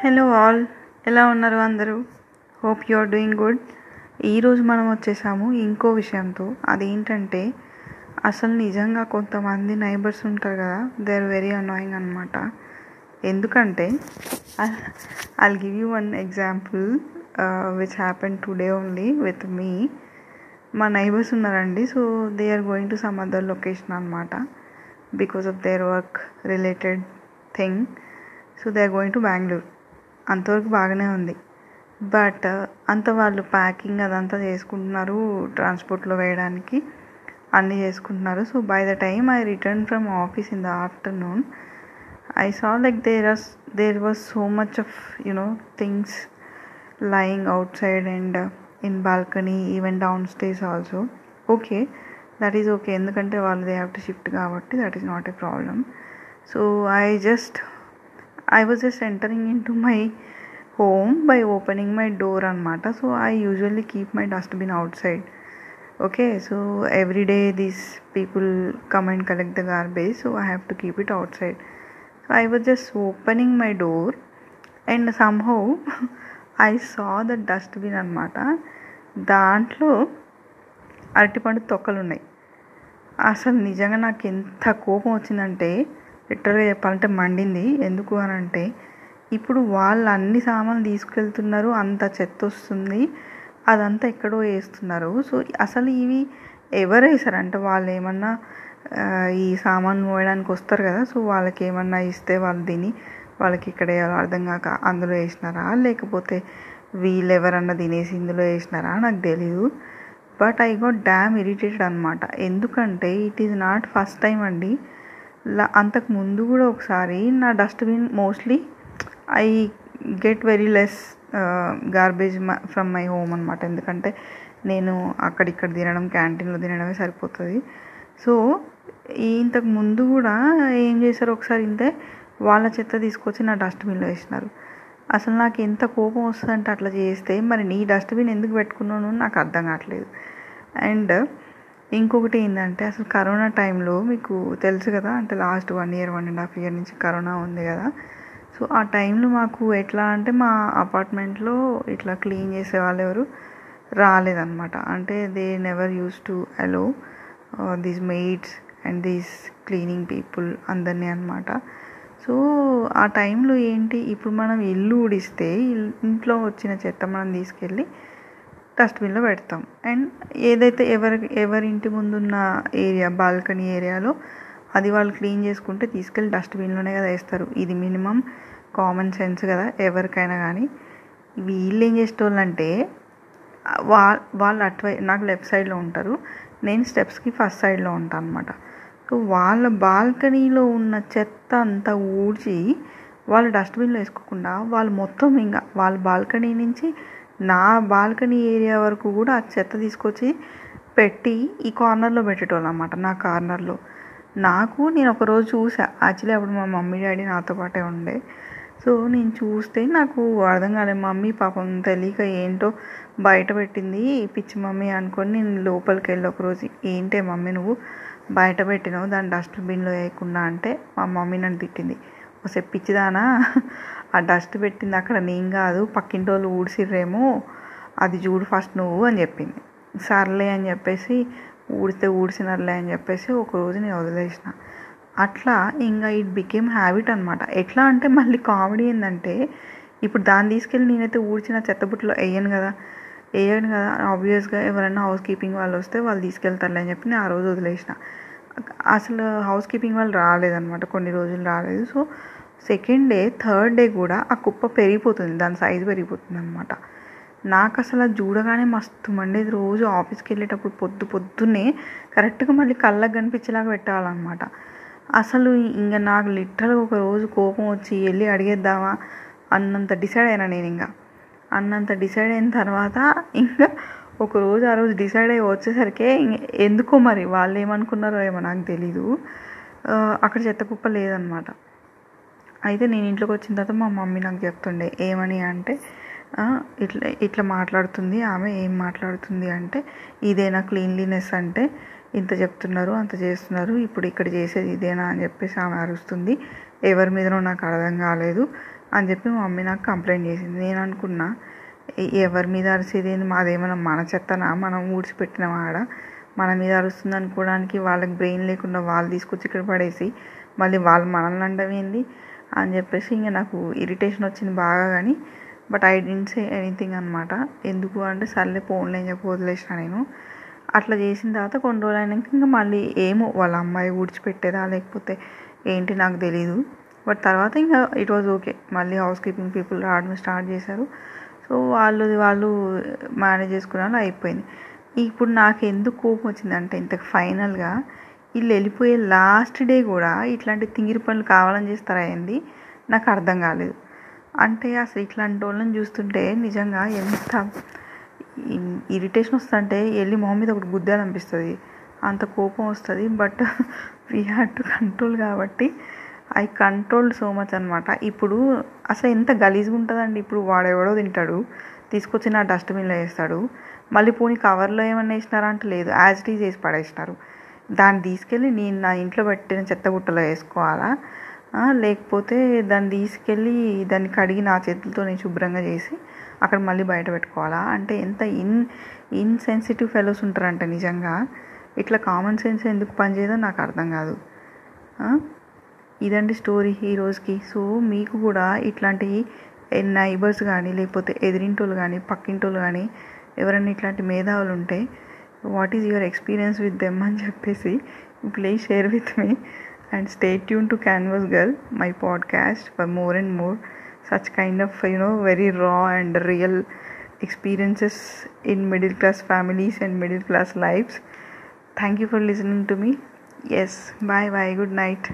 Hello all ఎలా ఉన్నారు అందరూ? Hope you are doing good ఈరోజు మనం వచ్చేసాము ఇంకో విషయంతో. అదేంటంటే అసలు నిజంగా కొంతమంది నైబర్స్ ఉంటారు కదా దే ఆర్ వెరీ అనాయింగ్ అనమాట ఎందుకంటే I'll give you one example which happen today only with me మా నైబర్స్ ఉన్నారండి so they are going to some other location అనమాట because of their work related thing so they are going to Bengaluru అంతవరకు బాగానే ఉంది. But అంత వాళ్ళు packing అదంతా చేసుకుంటున్నారు ట్రాన్స్పోర్ట్లో వేయడానికి. అన్నీ చేసుకుంటున్నారు. So by the time I return from office in the afternoon I saw like there are there was so much of you know things lying outside and in balcony even downstairs also okay that is okay ఎందుకంటే వాళ్ళు they have to shift కాబట్టి that is not a problem so I just I was just entering into my home by opening my door అనమాట so I usually keep my dustbin outside okay so every day these people come and collect the garbage so I have to keep it outside so I was just opening my door and somehow I saw the dustbin అనమాట దాంట్లో అరటిపండు తొక్కలు ఉన్నాయి. అసలు నిజంగా నాకు ఎంత కోపం వచ్చిందంటే లిటరల్గా చెప్పాలంటే మండింది. ఎందుకు అని అంటే ఇప్పుడు వాళ్ళు అన్ని సామాన్లు తీసుకెళ్తున్నారు అంత చెత్త వస్తుంది అదంతా ఎక్కడో వేస్తున్నారు. సో అసలు ఇవి ఎవరు వేసారంటే వాళ్ళు ఏమన్నా ఈ సామాన్ మోయడానికి వస్తారు కదా సో వాళ్ళకి ఏమన్నా ఇస్తే వాళ్ళు తిని వాళ్ళకి ఇక్కడ వేయాలో అర్థం కాక అందులో వేసినారా? లేకపోతే వీళ్ళు ఎవరన్నా తినేసి ఇందులో వేసినారా? నాకు తెలీదు. But I got damn irritated అనమాట ఎందుకంటే it is not first time అండి. అంతకు ముందు కూడా ఒకసారి నా dustbin mostly I get very less garbage from my home అనమాట ఎందుకంటే నేను అక్కడిక్కడ తినడం క్యాంటీన్లో తినడమే సరిపోతుంది. సో ఇంతకు ముందు కూడా ఏం చేశారు ఒకసారి ఇంతే వాళ్ళ చెత్త తీసుకొచ్చి నా డస్ట్బిన్లో వేసినారు. అసలు నాకు ఎంత కోపం వస్తుందంటే అట్లా చేస్తే మరి నీ డస్ట్బిన్ ఎందుకు పెట్టుకున్నాను నాకు అర్థం కావట్లేదు. అండ్ ఇంకొకటి ఏంటంటే అసలు కరోనా టైంలో మీకు తెలుసు కదా అంటే last one year one and half year నుంచి కరోనా ఉంది కదా. సో ఆ టైంలో మాకు ఎట్లా అంటే మా అపార్ట్మెంట్లో ఇట్లా క్లీన్ చేసే వాళ్ళు ఎవరు రాలేదన్నమాట. అంటే they never use to allow these maids and these cleaning people అందరినీ అనమాట సో ఆ టైంలో ఏంటి ఇప్పుడు మనం ఇల్లు ఊడిస్తే ఇంట్లో వచ్చిన చెత్త మనం తీసుకెళ్ళి డస్ట్బిన్లో పెడతాం. అండ్ ఏదైతే ఎవరి ఎవరి ఇంటి ముందున్న ఏరియా బాల్కనీ ఏరియాలో అది వాళ్ళు క్లీన్ చేసుకుంటే తీసుకెళ్ళి డస్ట్బిన్లోనే కదా వేస్తారు. ఇది మినిమం కామన్ సెన్స్ కదా ఎవరికైనా కానీ వీళ్ళు ఏం చేసేటోళ్ళంటే వా వాళ్ళు అటువై నాకు లెఫ్ట్ సైడ్లో ఉంటారు. నేను స్టెప్స్కి ఫస్ట్ సైడ్లో ఉంటాను అనమాట సో వాళ్ళ బాల్కనీలో ఉన్న చెత్త అంతా ఊడ్చి వాళ్ళు డస్ట్బిన్లో వేసుకోకుండా వాళ్ళు మొత్తం ఇంకా వాళ్ళ బాల్కనీ నుంచి నా బాల్కనీ ఏరియా వరకు కూడా ఆ చెత్త తీసుకొచ్చి పెట్టి ఈ కార్నర్లో పెట్టేటోళ్ళు అనమాట నా కార్నర్లో. నాకు నేను ఒకరోజు చూసా. యాక్చువల్లీ అప్పుడు మా మమ్మీ డాడీ నాతో పాటే ఉండే. సో నేను చూస్తే నాకు అర్థం కాలేదు మమ్మీ పాపం తెలియక ఏంటో బయట పెట్టింది పిచ్చి మమ్మీ అనుకొని నేను లోపలికి వెళ్ళి ఒకరోజు ఏంటే మమ్మీ నువ్వు బయట పెట్టినావు దాన్ని డస్ట్బిన్లో వేయకుండా అంటే మా మమ్మీ నన్ను తిట్టింది. ఒకసారి పిచ్చిదానా? ఆ డస్ట్ పెట్టింది అక్కడ నేను కాదు పక్కింటి వాళ్ళు ఊడిసిర్రేమో అది చూడు ఫస్ట్ నువ్వు అని చెప్పింది. సర్లే అని చెప్పేసి ఊడితే ఊడిసినర్లే అని చెప్పేసి ఒకరోజు నేను వదిలేసిన. అట్లా ఇంకా ఇట్ బికేమ్ హ్యాబిట్ అనమాట ఎట్లా అంటే మళ్ళీ కామెడీ ఏంటంటే ఇప్పుడు దాన్ని తీసుకెళ్ళి నేనైతే ఊడ్చిన చెత్తబుట్టలో వేయను కదా. వేయను కదా. ఆబ్వియస్గా ఎవరైనా హౌస్ కీపింగ్ వాళ్ళు వస్తే వాళ్ళు తీసుకెళ్తారులే అని చెప్పి నేను ఆ రోజు వదిలేసిన. అసలు హౌస్ కీపింగ్ వాళ్ళు రాలేదనమాట కొన్ని రోజులు రాలేదు. So second day third day కూడా ఆ కుప్ప పెరిగిపోతుంది దాని సైజు పెరిగిపోతుంది అనమాట నాకు అసలు అది చూడగానే మస్తు మండేది. రోజు ఆఫీస్కి వెళ్ళేటప్పుడు పొద్దు పొద్దున్నే కరెక్ట్గా మళ్ళీ కళ్ళకు కనిపించేలాగా పెట్టాలన్నమాట అసలు ఇంకా నాకు లిటరల్గా ఒక రోజు కోపం వచ్చి వెళ్ళి అడిగేద్దామా? అన్నంత డిసైడ్ అయినా నేను ఇంకా అన్నంత డిసైడ్ అయిన తర్వాత ఇంకా ఒక రోజు ఆ రోజు డిసైడ్ అయ్యి వచ్చేసరికి ఎందుకో మరి వాళ్ళు ఏమనుకున్నారో ఏమో నాకు తెలీదు. అక్కడ చెత్త కుప్ప లేదనమాట. అయితే నేను ఇంట్లోకి వచ్చిన తర్వాత మా మమ్మీ నాకు చెప్తుండే ఏమని? అంటే ఇట్లా ఇట్లా మాట్లాడుతుంది ఆమె ఏం మాట్లాడుతుంది? అంటే ఇదేనా క్లీన్లీనెస్ అంటే ఇంత చెప్తున్నారు అంత చేస్తున్నారు ఇప్పుడు ఇక్కడ చేసేది ఇదేనా? అని చెప్పేసి ఆమె అరుస్తుంది ఎవరి మీదనో నాకు అర్థం కాలేదు అని చెప్పి మా మమ్మీ నాకు కంప్లైంట్ చేసింది. నేను అనుకున్నా ఎవరి మీద అరిసేది అదేమన్నా మాదేమైనా మన చెత్తనా? మనం ఊడ్చిపెట్టిన ఆడ? మన మీద అరుస్తుంది అనుకోవడానికి వాళ్ళకి బ్రెయిన్ లేకుండా వాళ్ళు తీసుకొచ్చి ఇక్కడ పడేసి మళ్ళీ వాళ్ళు మనల్ని అండం ఏంది? అని చెప్పేసి ఇంకా నాకు ఇరిటేషన్ వచ్చింది బాగా కానీ but I didn't say anything అనమాట ఎందుకు అంటే సర్లే ఫోన్లో అని చెప్పి వదిలేసిన నేను. అట్లా చేసిన తర్వాత కొన్ని రోజులు అయినాక ఇంకా మళ్ళీ ఏమో వాళ్ళ అమ్మాయి ఊడ్చిపెట్టేదా లేకపోతే ఏంటి నాకు తెలీదు. బట్ తర్వాత ఇంకా ఇట్ వాజ్ ఓకే మళ్ళీ హౌస్ కీపింగ్ పీపుల్ రావడం స్టార్ట్ చేశారు. సో వాళ్ళు వాళ్ళు మేనేజ్ చేసుకున్న అయిపోయింది. ఇప్పుడు నాకు ఎందుకు కోపం వచ్చిందంటే ఇంతకు ఫైనల్గా వీళ్ళు వెళ్ళిపోయే లాస్ట్ డే కూడా ఇట్లాంటి తింగిరి పనులు కావాలని చేస్తారా ఏంది? నాకు అర్థం కాలేదు. అంటే అసలు ఇట్లాంటి వాళ్ళని చూస్తుంటే నిజంగా ఎంత ఇరిటేషన్ వస్తుందంటే వెళ్ళి మొహం మీద ఒకటి గుద్దాలనిపిస్తుంది. అంత కోపం వస్తుంది but we had to control కాబట్టి ఐ కంట్రోల్డ్ సో మచ్ అనమాట ఇప్పుడు అసలు ఎంత గలీజ్గా ఉంటుందండి. ఇప్పుడు వాడెవడో తింటాడు తీసుకొచ్చి నా డస్ట్బిన్లో వేస్తాడు. మళ్ళీ పోనీ కవర్లో ఏమన్నా వేసినారా అంటే లేదు. యాజ్ ఇట్ ఈజ్ వేసి పడేసినారు. దాన్ని తీసుకెళ్ళి నేను నా ఇంట్లో పెట్టిన చెత్త గుట్టలో వేసుకోవాలా? లేకపోతే దాన్ని తీసుకెళ్ళి దాన్ని కడిగి నా చేతులతో నేను శుభ్రంగా చేసి అక్కడ మళ్ళీ బయట పెట్టుకోవాలా? అంటే ఎంత ఇన్ ఇన్సెన్సిటివ్ ఫెలోస్ ఉంటారంట నిజంగా. ఇట్లా కామన్ సెన్స్ ఎందుకు పనిచేయదో నాకు అర్థం కాదు. ఇదండి స్టోరీ ఈ రోజుకి. సో మీకు కూడా ఇట్లాంటి నైబర్స్ కానీ లేకపోతే ఎదిరింటోళ్ళు కానీ పక్కింటోళ్ళు కానీ ఎవరైనా ఇట్లాంటి మేధావులు ఉంటే what is your experience with them అని చెప్పేసి please share with me and stay tuned to Canvas Girl my podcast for more and more such kind of you know very raw and real experiences in middle class families and middle class lifes thank you for listening to me yes bye bye good night